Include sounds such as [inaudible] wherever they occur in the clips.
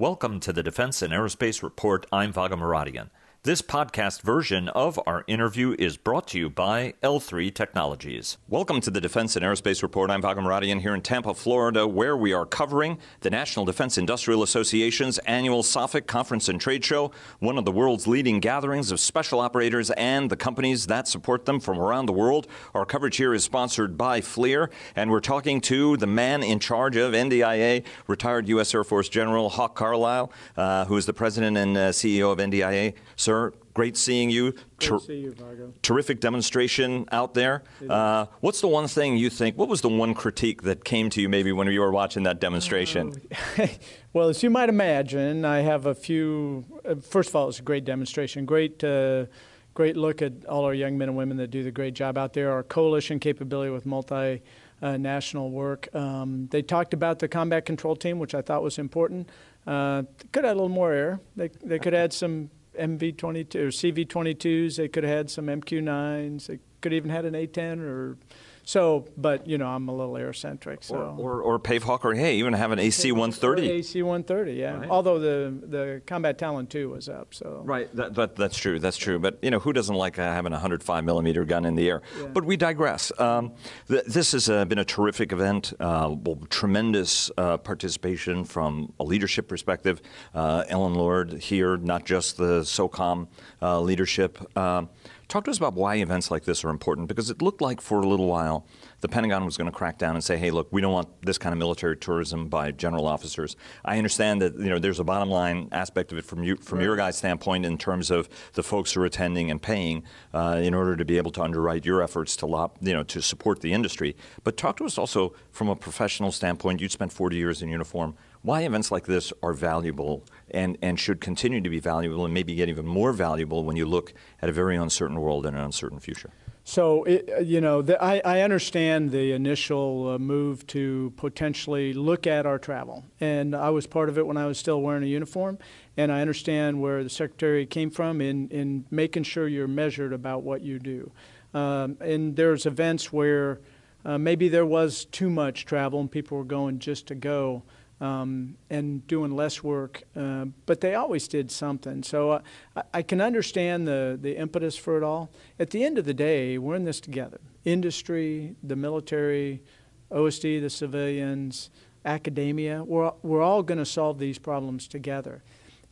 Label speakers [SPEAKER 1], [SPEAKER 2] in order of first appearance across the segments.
[SPEAKER 1] Welcome to the Defense and Aerospace Report. I'm Vago Muradian. This podcast version of our interview is brought to you by L3 Technologies. Welcome to the Defense and Aerospace Report. I'm Vago Muradian here in Tampa, Florida, where we are covering the National Defense Industrial Association's annual SOFIC Conference and Trade Show, one of the world's leading gatherings of special operators and the companies that support them from around the world. Our coverage here is sponsored by FLIR, and we're talking to the man in charge of NDIA, retired U.S. Air Force General Hawk Carlisle, uh, who is the president and uh, CEO of NDIA. Sir, great seeing you.
[SPEAKER 2] To see you, Vago.
[SPEAKER 1] Terrific demonstration out there. Uh, what's the one thing you think, what was the one critique that came to you maybe when you were watching that demonstration?
[SPEAKER 2] Uh, [laughs] well, as you might imagine, I have a few. Uh, first of all, it's a great demonstration. Great. Uh, great look at all our young men and women that do the great job out there. Our coalition capability with multi uh, national work. Um, they talked about the combat control team, which I thought was important. Uh, could add a little more air. They, they could add some MV22 or CV22s. They could have had some MQ9s. They could even had an A10 or so, but you know, I'm a little air-centric. So.
[SPEAKER 1] Or, or, or Pavehawk, or hey, even have an AC-130.
[SPEAKER 2] AC-130, yeah. Right. Although the the Combat Talon 2 was up, so.
[SPEAKER 1] Right, that, that, that's true, that's true. But you know, who doesn't like uh, having a 105 millimeter gun in the air? Yeah. But we digress. Um, th- this has uh, been a terrific event. Uh, well, tremendous uh, participation from a leadership perspective. Uh, Ellen Lord here, not just the SOCOM uh, leadership. Um, Talk to us about why events like this are important because it looked like for a little while the Pentagon was going to crack down and say, "Hey, look, we don't want this kind of military tourism by general officers." I understand that you know there's a bottom line aspect of it from you from right. your guys' standpoint in terms of the folks who are attending and paying uh, in order to be able to underwrite your efforts to lop, you know to support the industry. But talk to us also from a professional standpoint. You spent 40 years in uniform why events like this are valuable and, and should continue to be valuable and maybe get even more valuable when you look at a very uncertain world and an uncertain future.
[SPEAKER 2] So, it, uh, you know, the, I, I, understand the initial uh, move to potentially look at our travel. And I was part of it when I was still wearing a uniform. And I understand where the Secretary came from in, in making sure you're measured about what you do. Um, and there's events where uh, maybe there was too much travel and people were going just to go um, and doing less work, uh, but they always did something. So uh, I can understand the, the impetus for it all. At the end of the day, we're in this together industry, the military, OSD, the civilians, academia. We're, we're all going to solve these problems together.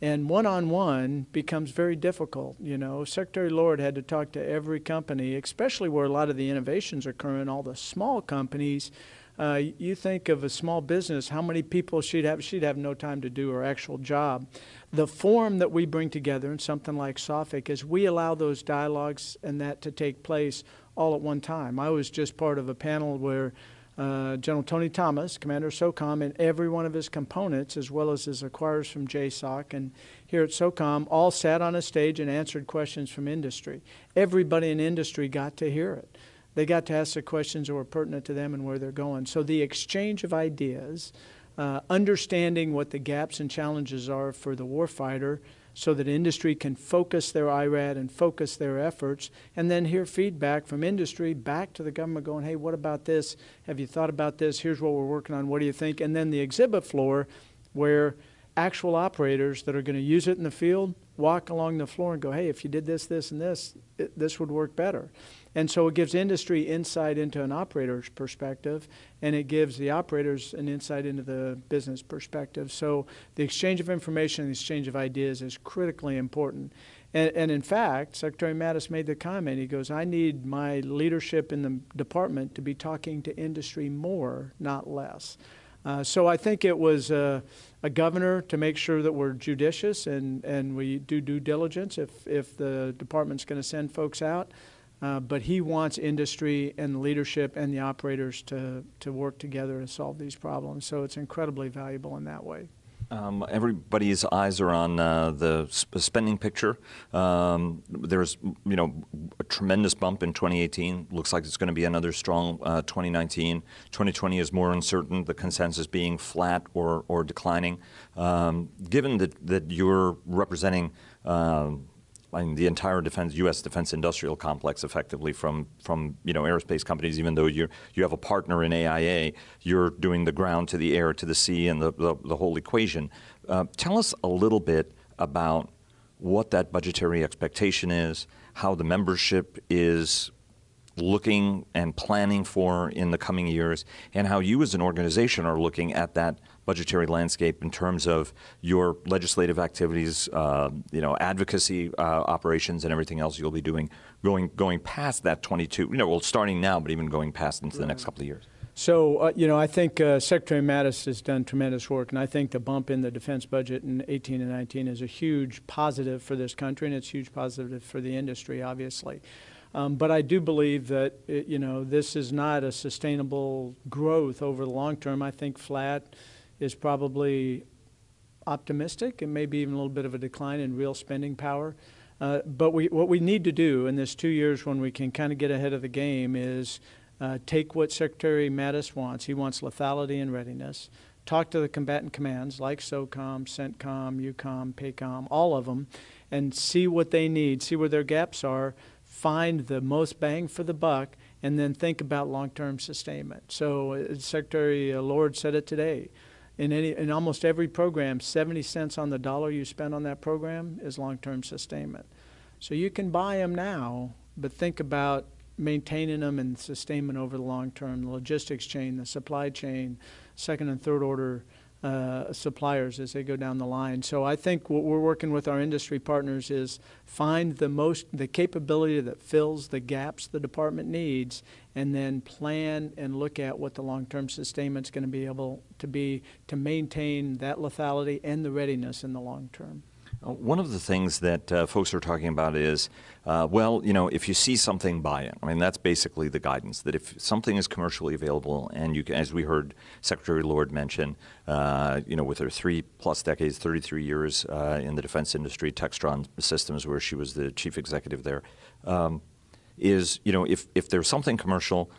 [SPEAKER 2] And one on one becomes very difficult. You know, Secretary Lord had to talk to every company, especially where a lot of the innovations are occurring, all the small companies uh, you think of a small business, how many people she'd have? She'd have no time to do her actual job. The form that we bring together in something like SOFIC is we allow those dialogues and that to take place all at one time. I was just part of a panel where uh, General Tony Thomas, Commander of SOCOM, and every one of his components, as well as his acquirers from JSOC and here at SOCOM, all sat on a stage and answered questions from industry. Everybody in industry got to hear it they got to ask the questions that were pertinent to them and where they're going. So the exchange of ideas, uh, understanding what the gaps and challenges are for the warfighter so that industry can focus their IRAD and focus their efforts, and then hear feedback from industry back to the government going, hey, what about this? Have you thought about this? Here's what we're working on. What do you think? And then the exhibit floor where actual operators that are going to use it in the field walk along the floor and go, hey, if you did this, this, and this, it, this would work better. And so it gives industry insight into an operator's perspective, and it gives the operators an insight into the business perspective. So the exchange of information and the exchange of ideas is critically important. And, and, in fact, Secretary Mattis made the comment. He goes, I need my leadership in the department to be talking to industry more, not less. Uh, so I think it was a governor to make sure that we're judicious and, and we do due diligence if, if the department's going to send folks out. Uh, but he wants industry and leadership and the operators to, to work together and solve these problems. So it's incredibly valuable in that way.
[SPEAKER 1] Um, everybody's eyes are on uh, the spending picture. Um, there's, you know, a tremendous bump in 2018. Looks like it's going to be another strong uh, 2019. 2020 is more uncertain. The consensus being flat or or declining. Um, given that that you're representing. Um, I mean, the entire defense, U.S. defense industrial complex, effectively from from you know aerospace companies. Even though you you have a partner in AIA, you're doing the ground to the air to the sea and the the, the whole equation. Uh, tell us a little bit about what that budgetary expectation is, how the membership is looking and planning for in the coming years, and how you as an organization are looking at that budgetary landscape in terms of your legislative activities, uh, you know, advocacy uh, operations, and everything else you'll be doing going going past that 22. You know, well, starting now, but even going past into the next couple of years.
[SPEAKER 2] So, uh, you know, I think uh, Secretary Mattis has done tremendous work, and I think the bump in the defense budget in 18 and 19 is a huge positive for this country, and it's a huge positive for the industry, obviously. Um, but I do believe that, it, you know, this is not a sustainable growth over the long term. I think flat is probably optimistic and maybe even a little bit of a decline in real spending power. Uh, but we, what we need to do in this two years when we can kind of get ahead of the game is uh, take what Secretary Mattis wants. He wants lethality and readiness. Talk to the combatant commands like SOCOM, CENTCOM, EUCOM, PACOM, all of them, and see what they need, see where their gaps are, find the most bang for the buck, and then think about long-term sustainment. So uh, Secretary Lord said it today. In, any, in almost every program, 70 cents on the dollar you spend on that program is long-term sustainment. So you can buy them now, but think about maintaining them and sustainment over the long term, the logistics chain, the supply chain, second and third order uh, suppliers as they go down the line. So I think what we're working with our industry partners is find the most the capability that fills the gaps the department needs, and then plan and look at what the long-term sustainment is going to be able to be to maintain that lethality and the readiness in the long term.
[SPEAKER 1] Uh, one of the things that uh, folks are talking about is, uh, well, you know, if you see something, buy it. I mean, that's basically the guidance. That if something is commercially available, and you, can, as we heard Secretary Lord mention, uh, you know, with her three plus decades, 33 years uh, in the defense industry, Textron Systems, where she was the chief executive there, um, is you know, if if there's something commercial,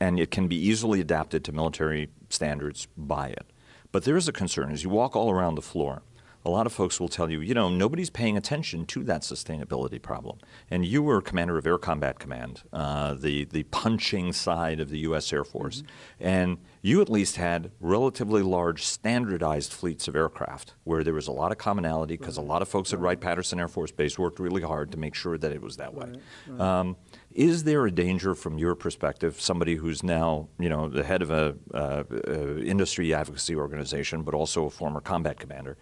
[SPEAKER 1] and it can be easily adapted to military standards, buy it. But there is a concern as you walk all around the floor a lot of folks will tell you, you know, nobody's paying attention to that sustainability problem. And you were commander of Air Combat Command, uh, the the punching side of the U.S. Air Force, mm-hmm. and you at least had relatively large standardized fleets of aircraft where there was a lot of commonality because right. a lot of folks right. at Wright-Patterson Air Force Base worked really hard to make sure that it was that way. Right. Um, is there a danger from your perspective, somebody who's now, you know, the head of a uh, uh, industry advocacy organization, but also a former combat commander?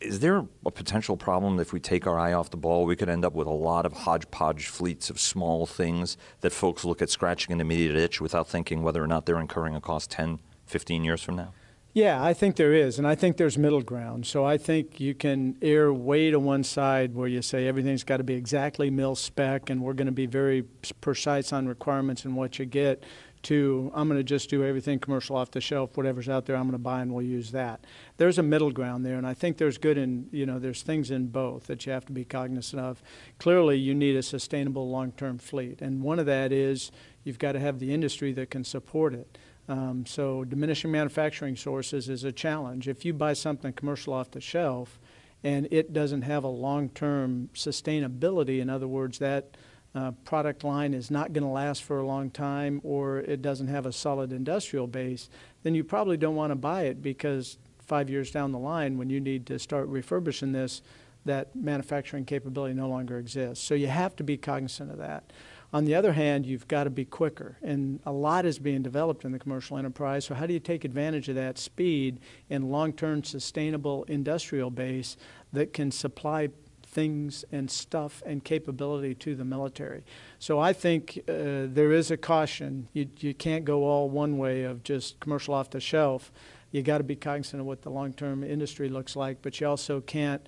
[SPEAKER 1] Is there a potential problem if we take our eye off the ball? We could end up with a lot of hodgepodge fleets of small things that folks look at scratching an immediate itch without thinking whether or not they're incurring a cost 10, 15 years from now?
[SPEAKER 2] Yeah, I think there is, and I think there's middle ground. So I think you can err way to one side where you say everything's got to be exactly mil spec, and we're going to be very precise on requirements and what you get to I'm going to just do everything commercial off the shelf, whatever's out there, I'm going to buy and we'll use that. There's a middle ground there, and I think there's good in, you know, there's things in both that you have to be cognizant of. Clearly, you need a sustainable long term fleet, and one of that is you've got to have the industry that can support it. Um, so, diminishing manufacturing sources is a challenge. If you buy something commercial off the shelf and it doesn't have a long term sustainability, in other words, that uh, product line is not going to last for a long time or it doesn't have a solid industrial base, then you probably don't want to buy it because five years down the line, when you need to start refurbishing this, that manufacturing capability no longer exists. So you have to be cognizant of that. On the other hand, you've got to be quicker, and a lot is being developed in the commercial enterprise. So, how do you take advantage of that speed and long term sustainable industrial base that can supply things and stuff and capability to the military. So I think uh, there is a caution. You, you can't go all one way of just commercial off the shelf. You got to be cognizant of what the long term industry looks like, but you also can't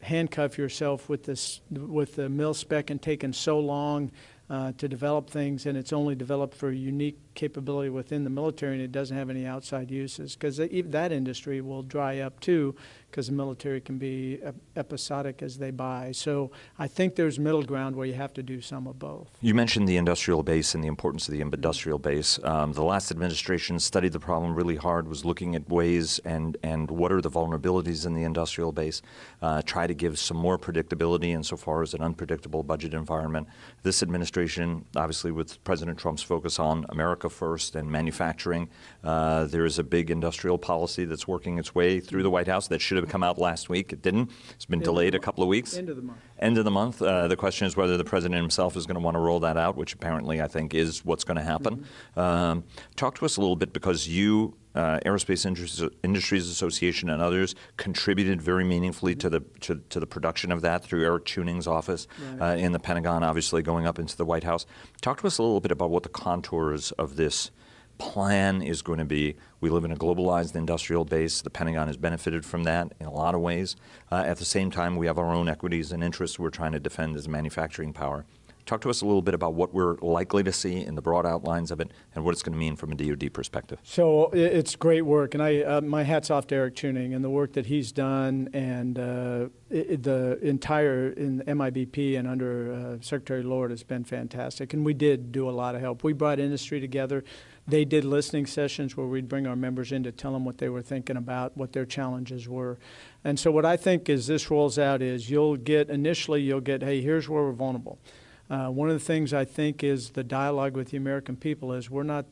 [SPEAKER 2] handcuff yourself with this with the mil spec and taking so long uh, to develop things, and it's only developed for unique capability within the military, and it doesn't have any outside uses because that industry will dry up too because the military can be episodic as they buy. So I think there's middle ground where you have to do some of both.
[SPEAKER 1] You mentioned the industrial base and the importance of the industrial base. Um, the last administration studied the problem really hard, was looking at ways and, and what are the vulnerabilities in the industrial base, uh, try to give some more predictability insofar as an unpredictable budget environment. This administration obviously with President Trump's focus on America first and manufacturing, uh, there is a big industrial policy that's working its way through the White House that should have come out last week. It didn't. It's been
[SPEAKER 2] End
[SPEAKER 1] delayed a couple of weeks.
[SPEAKER 2] End of the month.
[SPEAKER 1] End of the month. Uh, the question is whether the president himself is going to want to roll that out, which apparently I think is what's going to happen. Um, talk to us a little bit because you, uh, Aerospace Industries, Industries Association, and others contributed very meaningfully to the to, to the production of that through Eric Chewning's office
[SPEAKER 2] Right.
[SPEAKER 1] uh, in the Pentagon, obviously going up into the White House. Talk to us a little bit about what the contours of this plan is going to be. We live in a globalized industrial base. The Pentagon has benefited from that in a lot of ways. Uh, at the same time, we have our own equities and interests we're trying to defend as a manufacturing power. Talk to us a little bit about what we're likely to see in the broad outlines of it and what it's going to mean from a DoD perspective.
[SPEAKER 2] So it's great work, and I uh, my hats off to Eric Chewning and the work that he's done, and uh, i i- the entire in MIBP and under uh, Secretary Lord has been fantastic. And we did do a lot of help. We brought industry together. They did listening sessions where we'd bring our members in to tell them what they were thinking about, what their challenges were. And so what I think as this rolls out is you'll get initially you'll get hey here's where we're vulnerable. Uh, one of the things I think is the dialogue with the American people is we're not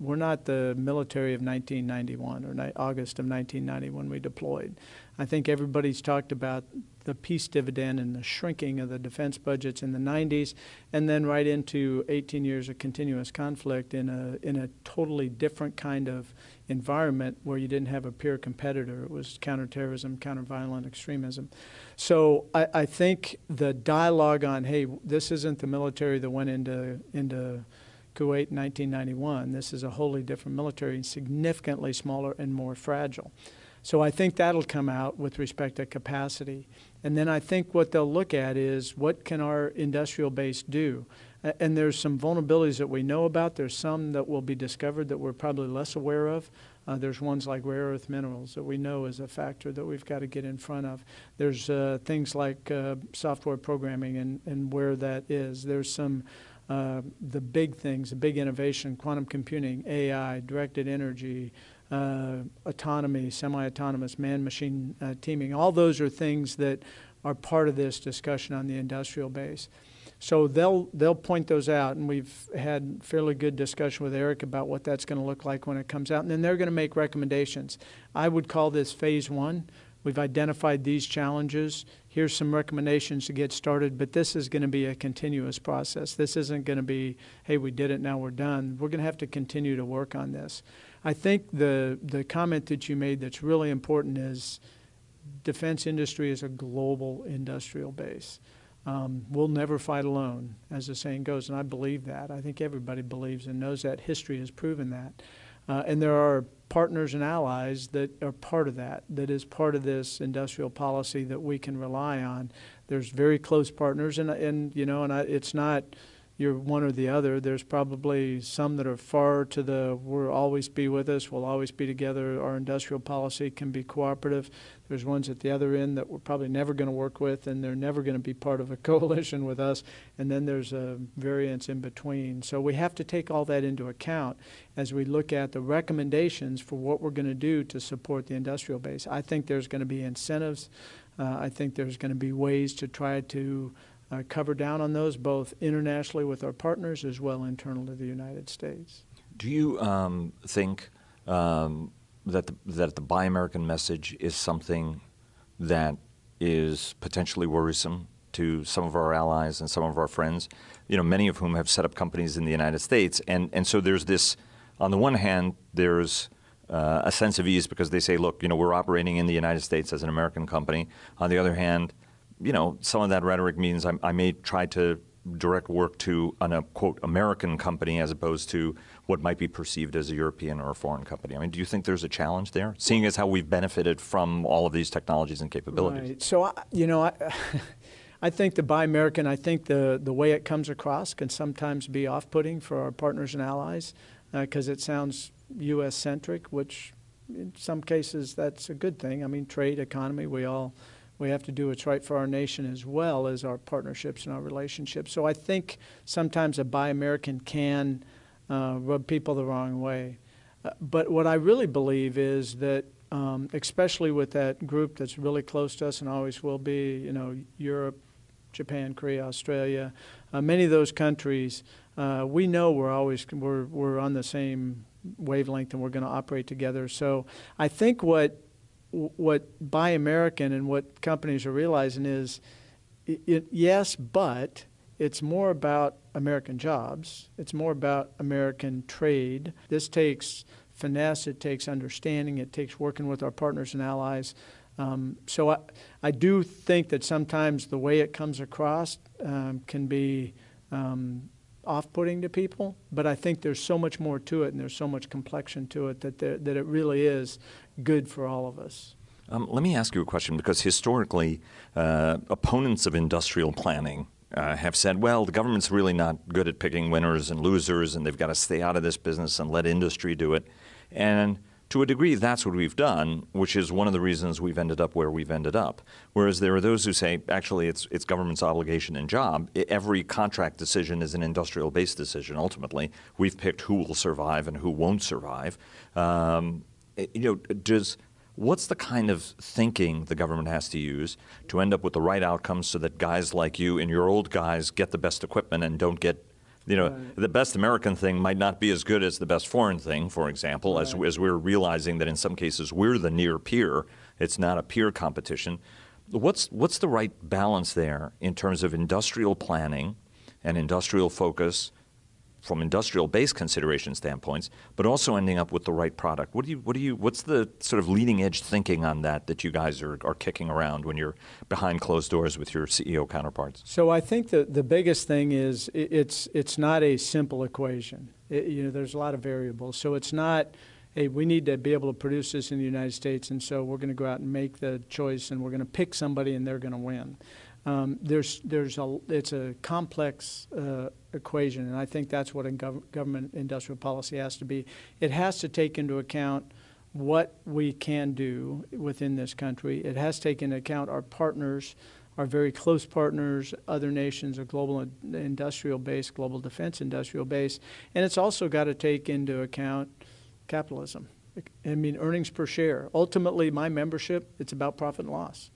[SPEAKER 2] we're not the military of 1991 or August of 1990 when we deployed. I think everybody's talked about the peace dividend and the shrinking of the defense budgets in the 90s, and then right into 18 years of continuous conflict in a in a totally different kind of environment where you didn't have a peer competitor. It was counterterrorism, counterviolent extremism. So I, I think the dialogue on, hey, this isn't the military that went into into Kuwait in 1991. This is a wholly different military, significantly smaller and more fragile. So I think that'll come out with respect to capacity. And then I think what they'll look at is what can our industrial base do? And there's some vulnerabilities that we know about. There's some that will be discovered that we're probably less aware of. Uh, there's ones like rare earth minerals that we know is a factor that we've got to get in front of. There's uh, things like uh, software programming and, and where that is. There's some uh, the big things, the big innovation, quantum computing, AI, directed energy, autonomy, semi-autonomous, man-machine uh, teaming. All those are things that are part of this discussion on the industrial base. So they'll they'll point those out, and we've had fairly good discussion with Eric about what that's going to look like when it comes out, and then they're going to make recommendations. I would call this phase one. We've identified these challenges. Here's some recommendations to get started, but this is going to be a continuous process. This isn't going to be, hey, we did it, now we're done. We're going to have to continue to work on this. I think the the comment that you made that's really important is defense industry is a global industrial base. Um, we'll never fight alone, as the saying goes, and I believe that. I think everybody believes and knows that. History has proven that. Uh, and there are partners and allies that are part of that, that is part of this industrial policy that we can rely on. There's very close partners, and, and you know, and I, it's not you're one or the other. There's probably some that are far to the will always be with us, we'll always be together. Our industrial policy can be cooperative. There's ones at the other end that we're probably never going to work with, and they're never going to be part of a [laughs] coalition with us. And then there's a variance in between. So we have to take all that into account as we look at the recommendations for what we're going to do to support the industrial base. I think there's going to be incentives. Uh, I think there's going to be ways to try to uh, cover down on those, both internationally with our partners as well internal to the United States.
[SPEAKER 1] Do you um, think um, that the, that the Buy American message is something that is potentially worrisome to some of our allies and some of our friends? You know, many of whom have set up companies in the United States, and and so there's this. On the one hand, there's uh, a sense of ease because they say, look, you know, we're operating in the United States as an American company. On the other hand, you know, some of that rhetoric means I, I may try to direct work to an a quote American company as opposed to what might be perceived as a European or a foreign company. I mean, do you think there's a challenge there, seeing as how we've benefited from all of these technologies and capabilities?
[SPEAKER 2] Right. So, I, you know, I, [laughs] I think the Buy American, I think the, the way it comes across can sometimes be off putting for our partners and allies uh, because it sounds U.S. centric, which in some cases that's a good thing. I mean, trade, economy, we all we have to do what's right for our nation as well as our partnerships and our relationships. So I think sometimes a Buy American can uh, rub people the wrong way. Uh, but what I really believe is that, um, especially with that group that's really close to us and always will be, you know, Europe, Japan, Korea, Australia, uh, many of those countries, uh, we know we're always we're we're on the same wavelength and we're going to operate together. So I think what what Buy American and what companies are realizing is, it, it, yes, but it's more about American jobs. It's more about American trade. This takes finesse. It takes understanding. It takes working with our partners and allies. Um, so I, I do think that sometimes the way it comes across um, can be um, off-putting to people, but I think there's so much more to it and there's so much complexion to it that, there, that it really is good for all of us.
[SPEAKER 1] Um, let me ask you a question because historically, uh, opponents of industrial planning uh, have said, well, the government's really not good at picking winners and losers, and they've got to stay out of this business and let industry do it. And to a degree, that's what we've done, which is one of the reasons we've ended up where we've ended up. Whereas there are those who say, actually, it's, it's government's obligation and job. Every contract decision is an industrial based decision, ultimately. We've picked who will survive and who won't survive. Um, you know, does what's the kind of thinking the government has to use to end up with the right outcomes so that guys like you and your old guys get the best equipment and don't get you know, right. the best American thing might not be as good as the best foreign thing, for example, right. as, as we're realizing that in some cases we're the near peer. It's not a peer competition. What's, what's the right balance there in terms of industrial planning and industrial focus from industrial based consideration standpoints, but also ending up with the right product. What do you what do you what's the sort of leading edge thinking on that that you guys are, are kicking around when you're behind closed doors with your CEO counterparts?
[SPEAKER 2] So I think the the biggest thing is it's it's not a simple equation. It, you know, there's a lot of variables. So it's not hey, we need to be able to produce this in the United States, and so we're going to go out and make the choice, and we're going to pick somebody, and they're going to win. Um, there's there's a it's a complex uh, equation, and I think that's what a gov- government industrial policy has to be. It has to take into account what we can do within this country. It has to take into account our partners, our very close partners, other nations, a global industrial base, global defense industrial base, and it's also got to take into account capitalism. I mean, earnings per share. Ultimately, my membership, it's about profit and loss.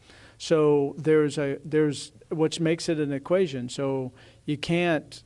[SPEAKER 2] So there's a there's which makes it an equation. So you can't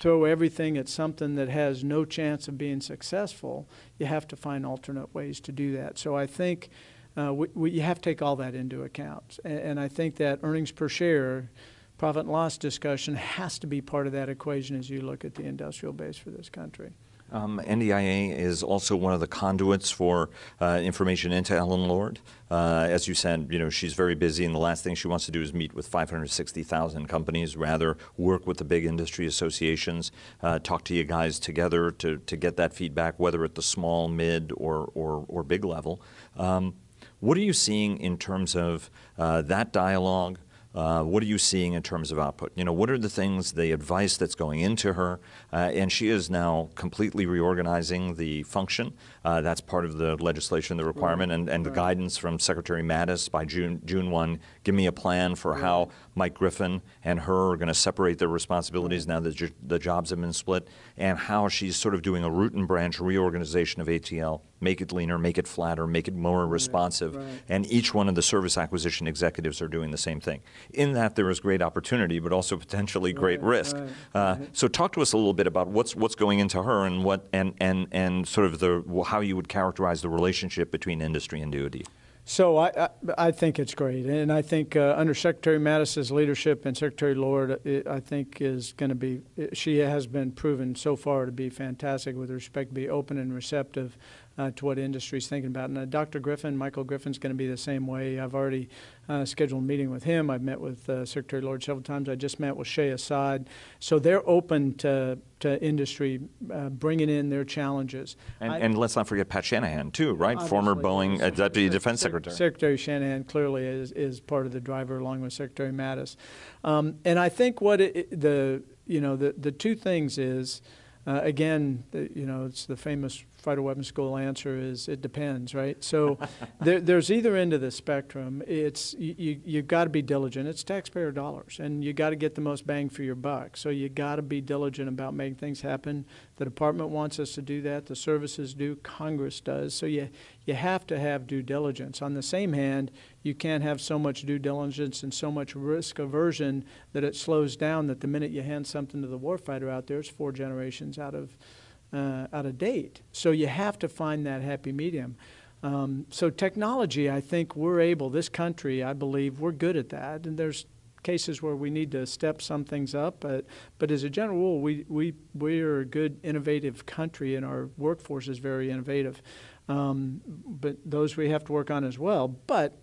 [SPEAKER 2] throw everything at something that has no chance of being successful. You have to find alternate ways to do that. So I think uh, we, we, you have to take all that into account. And, and I think that earnings per share, profit and loss discussion has to be part of that equation as you look at the industrial base for this country.
[SPEAKER 1] Um, NDIA is also one of the conduits for uh, information into Ellen Lord. Uh, as you said, you know she's very busy, and the last thing she wants to do is meet with 560,000 companies. Rather, work with the big industry associations, uh, talk to you guys together to, to get that feedback, whether at the small, mid, or or, or big level. Um, what are you seeing in terms of uh, that dialogue? Uh, what are you seeing in terms of output? You know, what are the things, the advice that's going into her? Uh, and she is now completely reorganizing the function. Uh, that's part of the legislation, the requirement, and, and the guidance from Secretary Mattis by June June 1. Give me a plan for how Mike Griffin and her are going to separate their responsibilities now that the jobs have been split, and how she's sort of doing a root and branch reorganization of ATL make it leaner, make it flatter, make it more responsive. Right. And each one of the service acquisition executives are doing the same thing. In that, there is great opportunity, but also potentially great right, risk. Right, uh, so, talk to us a little bit about what's what's going into her and what and and and sort of the how you would characterize the relationship between industry and DoD.
[SPEAKER 2] So I, I, I, think it's great, and I think uh, under Secretary Mattis's leadership and Secretary Lord, it, I think is going to be. She has been proven so far to be fantastic with respect to be open and receptive uh, to what industry is thinking about. And uh, Dr. Griffin, Michael Griffin's going to be the same way. I've already uh, scheduled a meeting with him. I've met with uh, Secretary Lord several times. I just met with Shay Assad. So they're open to, to industry uh, bringing in their challenges.
[SPEAKER 1] And, I, and, let's not forget Pat Shanahan, too, right? Former Boeing uh, Deputy Defense Secretary.
[SPEAKER 2] Secretary Shanahan clearly is, is part of the driver along with Secretary Mattis. Um, and I think what it, the, you know, the, the two things is, uh, again, the, you know, it's the famous fighter weapons school answer is it depends, right? So [laughs] there, there's either end of the spectrum. It's you, you you've got to be diligent. It's taxpayer dollars, and you got to get the most bang for your buck. So you got to be diligent about making things happen. The department wants us to do that. The services do. Congress does. So you you have to have due diligence. On the same hand, you can't have so much due diligence and so much risk aversion that it slows down. That the minute you hand something to the warfighter out there, it's four generations out of uh, out of date. So you have to find that happy medium. Um, so technology, I think we're able. This country, I believe, we're good at that. And there's cases where we need to step some things up, but but as a general rule, we we we are a good innovative country, and our workforce is very innovative. Um, but those we have to work on as well. But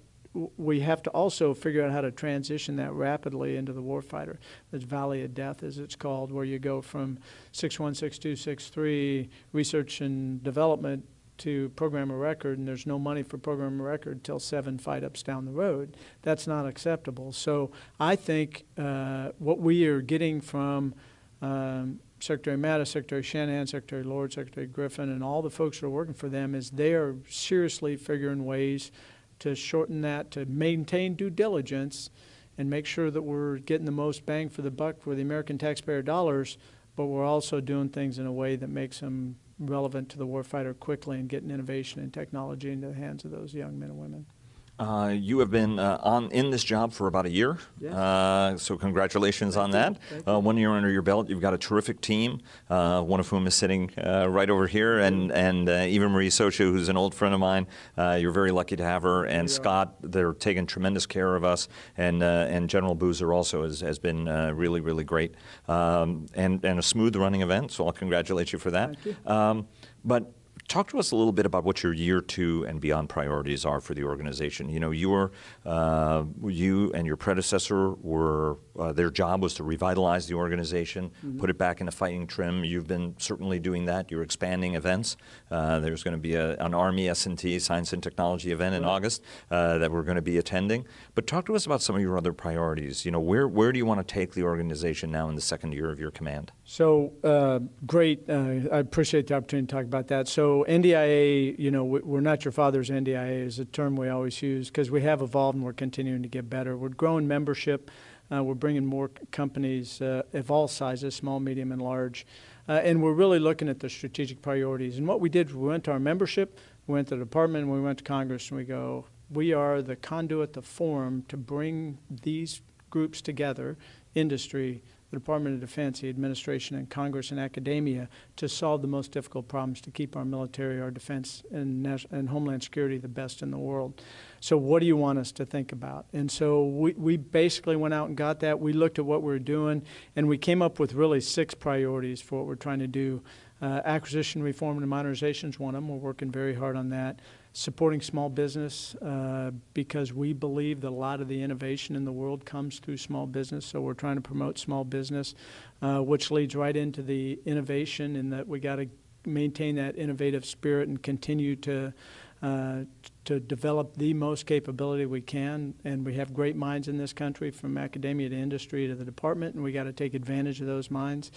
[SPEAKER 2] we have to also figure out how to transition that rapidly into the warfighter. This valley of death, as it's called, where you go from 616263 research and development to program of record, and there's no money for program of record till seven fight ups down the road. That's not acceptable. So I think uh, what we are getting from um, Secretary Mattis, Secretary Shanahan, Secretary Lord, Secretary Griffin, and all the folks that are working for them is they are seriously figuring ways to shorten that, to maintain due diligence, and make sure that we're getting the most bang for the buck for the American taxpayer dollars, but we're also doing things in a way that makes them relevant to the warfighter quickly and getting innovation and technology into the hands of those young men and women.
[SPEAKER 1] Uh, you have been uh, on in this job for about a year,
[SPEAKER 2] Yes.
[SPEAKER 1] uh, so congratulations
[SPEAKER 2] Thank
[SPEAKER 1] on
[SPEAKER 2] you.
[SPEAKER 1] that. Uh, one year under your belt, you've got a terrific team. Uh, one of whom is sitting uh, right over here, and and uh, Eva Marie Socha, who's an old friend of mine. Uh, you're very lucky to have her, and. Scott. They're taking tremendous care of us, and uh, and General Boozer also has, has been uh, really really great, um, and and a smooth running event. So I'll congratulate you for that.
[SPEAKER 2] Thank
[SPEAKER 1] Um, but talk to us a little bit about what your year two and beyond priorities are for the organization. You know, you were, uh, you and your predecessor were, uh, their job was to revitalize the organization, put it back into fighting trim. You've been certainly doing that. You're expanding events. Uh, there's going to be a, an Army S&T Science and Technology event in August uh, that we're going to be attending. But talk to us about some of your other priorities. You know, where where do you want to take the organization now in the second year of your command?
[SPEAKER 2] So uh, great. Uh, I appreciate the opportunity to talk about that. So NDIA, you know, we- we're not your father's NDIA is a term we always use because we have evolved and we're continuing to get better. We're growing membership. Uh, we're bringing more companies uh, of all sizes, small, medium, and large. Uh, and we're really looking at the strategic priorities. And what we did, we went to our membership, we went to the department, we went to Congress, and we go, we are the conduit, the forum to bring these groups together, industry, the Department of Defense, the administration, and Congress and academia to solve the most difficult problems to keep our military, our defense, and, and homeland security the best in the world. So, what do you want us to think about? And so, we, we basically went out and got that. We looked at what we were doing, and we came up with really six priorities for what we're trying to do. Uh, acquisition, reform, and modernization is one of them. We're working very hard on that supporting small business uh, because we believe that a lot of the innovation in the world comes through small business. So we're trying to promote small business, uh, which leads right into the innovation in that we got to maintain that innovative spirit and continue to. Uh, to develop the most capability we can, and we have great minds in this country, from academia to industry to the department, and we got to take advantage of those minds.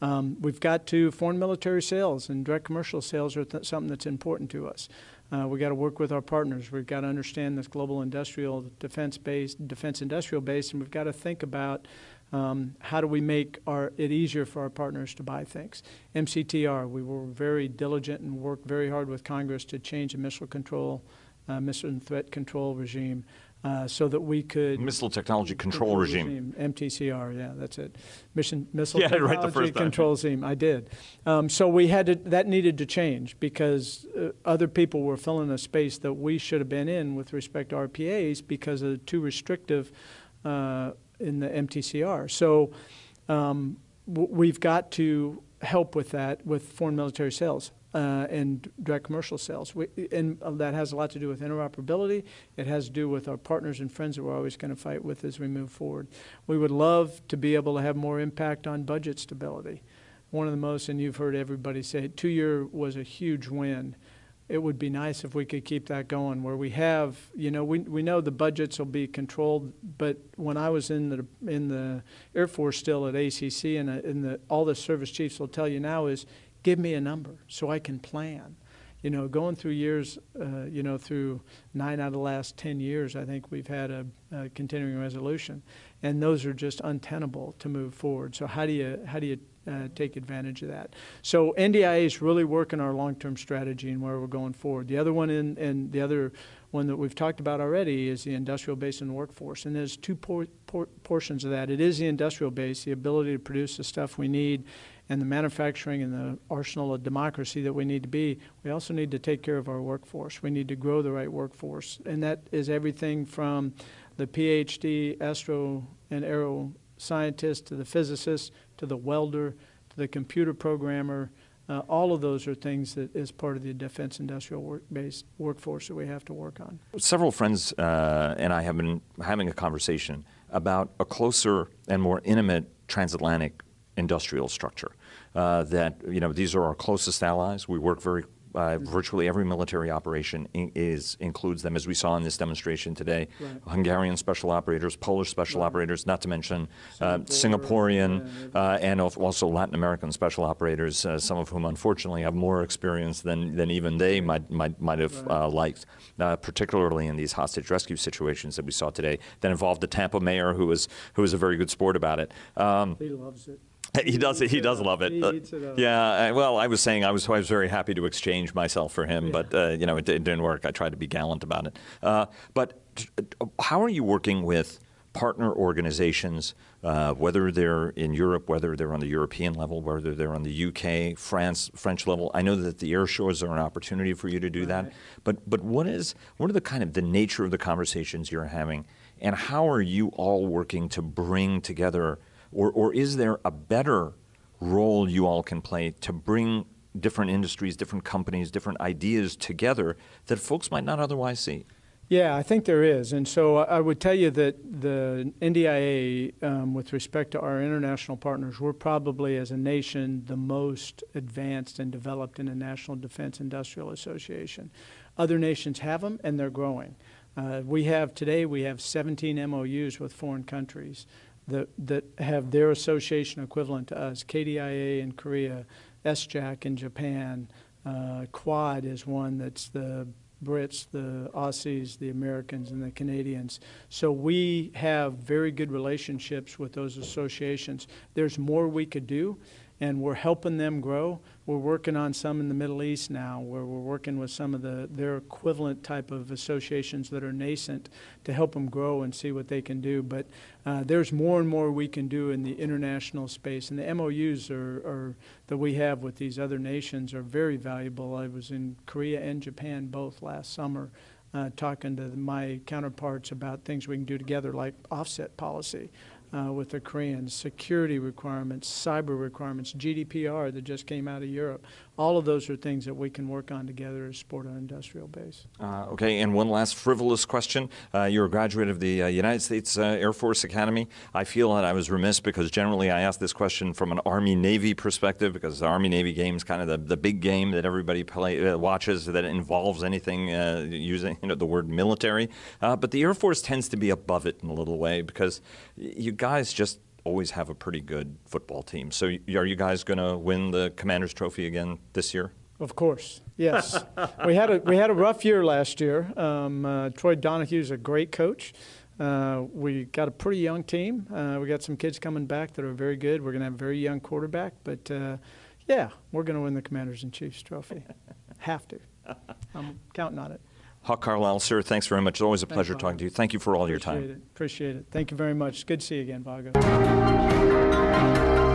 [SPEAKER 2] Um, we've got to foreign military sales and direct commercial sales are th- something that's important to us. Uh, we got to work with our partners. We've got to understand this global industrial defense base, defense industrial base, and we've got to think about um, how do we make our, it easier for our partners to buy things. MCTR, we were very diligent and worked very hard with Congress to change the missile control, uh, missile and threat control regime. Uh, so that we could
[SPEAKER 1] Missile Technology Control Regime.
[SPEAKER 2] MTCR, yeah, that's it. Mission Missile
[SPEAKER 1] Yeah, it [laughs] right the
[SPEAKER 2] Technology
[SPEAKER 1] first time.
[SPEAKER 2] Control Regime. I did. Um, so we had to, that needed to change because uh, other people were filling a space that we should have been in with respect to RPAs because of too restrictive uh, in the MTCR. So um, w- we've got to help with that with foreign military sales. Uh, and direct commercial sales. We, and uh, that has a lot to do with interoperability. It has to do with our partners and friends that we're always going to fight with as we move forward. We would love to be able to have more impact on budget stability. One of the most, and you've heard everybody say, two year was a huge win. It would be nice if we could keep that going where we have, you know, we, we know the budgets will be controlled, but when I was in the, in the Air Force still at ACC, and, uh, and the, all the service chiefs will tell you now is give me a number so I can plan. You know, going through years, uh, you know, through nine out of the last 10 years, I think we've had a, a continuing resolution. And those are just untenable to move forward. So, how do you, how do you uh, take advantage of that. So NDIA is really working our long-term strategy and where we're going forward. The other one, in, and the other one that we've talked about already, is the industrial base and workforce. And there's two por- por- portions of that. It is the industrial base, the ability to produce the stuff we need, and the manufacturing and the arsenal of democracy that we need to be. We also need to take care of our workforce. We need to grow the right workforce, and that is everything from the PhD, astro, and aero scientist to the physicist to the welder to the computer programmer. Uh, all of those are things that is part of the defense industrial work base workforce that we have to work on.
[SPEAKER 1] Several friends uh, and I have been having a conversation about a closer and more intimate transatlantic industrial structure. Uh, that you know these are our closest allies. We work very uh, virtually every military operation in, is includes them, as we saw in this demonstration today.
[SPEAKER 2] Right.
[SPEAKER 1] Hungarian special operators, Polish special
[SPEAKER 2] Right.
[SPEAKER 1] operators, not to mention uh,
[SPEAKER 2] Singapore,
[SPEAKER 1] Singaporean uh, and also Latin American special operators, uh, some of whom unfortunately have more experience than, than even they might might, might have
[SPEAKER 2] Right.
[SPEAKER 1] uh, liked, uh, particularly in these hostage rescue situations that we saw today. That involved the Tampa mayor, who was who was a very good sport about it. Um,
[SPEAKER 2] He loves it. [laughs]
[SPEAKER 1] he does. He does love it. Uh,
[SPEAKER 2] eats it up.
[SPEAKER 1] yeah. Well, I was saying I was I was very happy to exchange myself for him,
[SPEAKER 2] Yeah.
[SPEAKER 1] but uh, you know it, it didn't work. I tried to be gallant about it. Uh, but uh, how are you working with partner organizations, uh, whether they're in Europe, whether they're on the European level, whether they're on the UK, France, French level? I know that the air shows are an opportunity for you to do that.
[SPEAKER 2] Right.
[SPEAKER 1] But but what is what are the kind of the nature of the conversations you're having, and how are you all working to bring together, or or is there a better role you all can play to bring different industries, different companies, different ideas together that folks might not otherwise see?
[SPEAKER 2] Yeah, I think there is. And so I would tell you that the NDIA, um, with respect to our international partners, we're probably as a nation the most advanced and developed in the National Defense Industrial Association. Other nations have them, and they're growing. Uh, we have today, we have 17 MOUs with foreign countries that, that have their association equivalent to us KDIA in Korea, SJAC in Japan, uh, Quad is one that's the Brits, the Aussies, the Americans, and the Canadians. So we have very good relationships with those associations. There's more we could do, and we're helping them grow. We're working on some in the Middle East now, where we're working with some of the their equivalent type of associations that are nascent to help them grow and see what they can do. But uh, there's more and more we can do in the international space, and the MOUs are, are that we have with these other nations are very valuable. I was in Korea and Japan both last summer. Uh, talking to my counterparts about things we can do together, like offset policy uh, with the Koreans, security requirements, cyber requirements, GDPR that just came out of Europe. All of those are things that we can work on together to support our industrial base.
[SPEAKER 1] Uh, okay, and one last frivolous question. Uh, you're a graduate of the uh, United States uh, Air Force Academy. I feel that I was remiss because generally I ask this question from an Army Navy perspective because the Army Navy game is kind of the, the big game that everybody play, uh, watches that involves anything uh, using you know, the word military. But the Air Force tends to be above it in a little way because you guys just always have a pretty good football team. So are you guys going to win the Commander's Trophy again this year?
[SPEAKER 2] Of course, yes. we had a we had a rough year last year. Um, uh, Troy Donahue's a great coach. Uh, we got a pretty young team. Uh, we got some kids coming back that are very good. We're going to have a very young quarterback, but uh, yeah, we're going to win the Commander-in-Chief's Trophy. [laughs] have to. I'm counting on it.
[SPEAKER 1] Hawk Carlisle, sir, thanks very much. It's always a
[SPEAKER 2] Thanks,
[SPEAKER 1] pleasure
[SPEAKER 2] Bob.
[SPEAKER 1] talking to you. Thank you for all your time.
[SPEAKER 2] Appreciate it. Appreciate it. Thank you very much. Good to see you again, Vago. [laughs]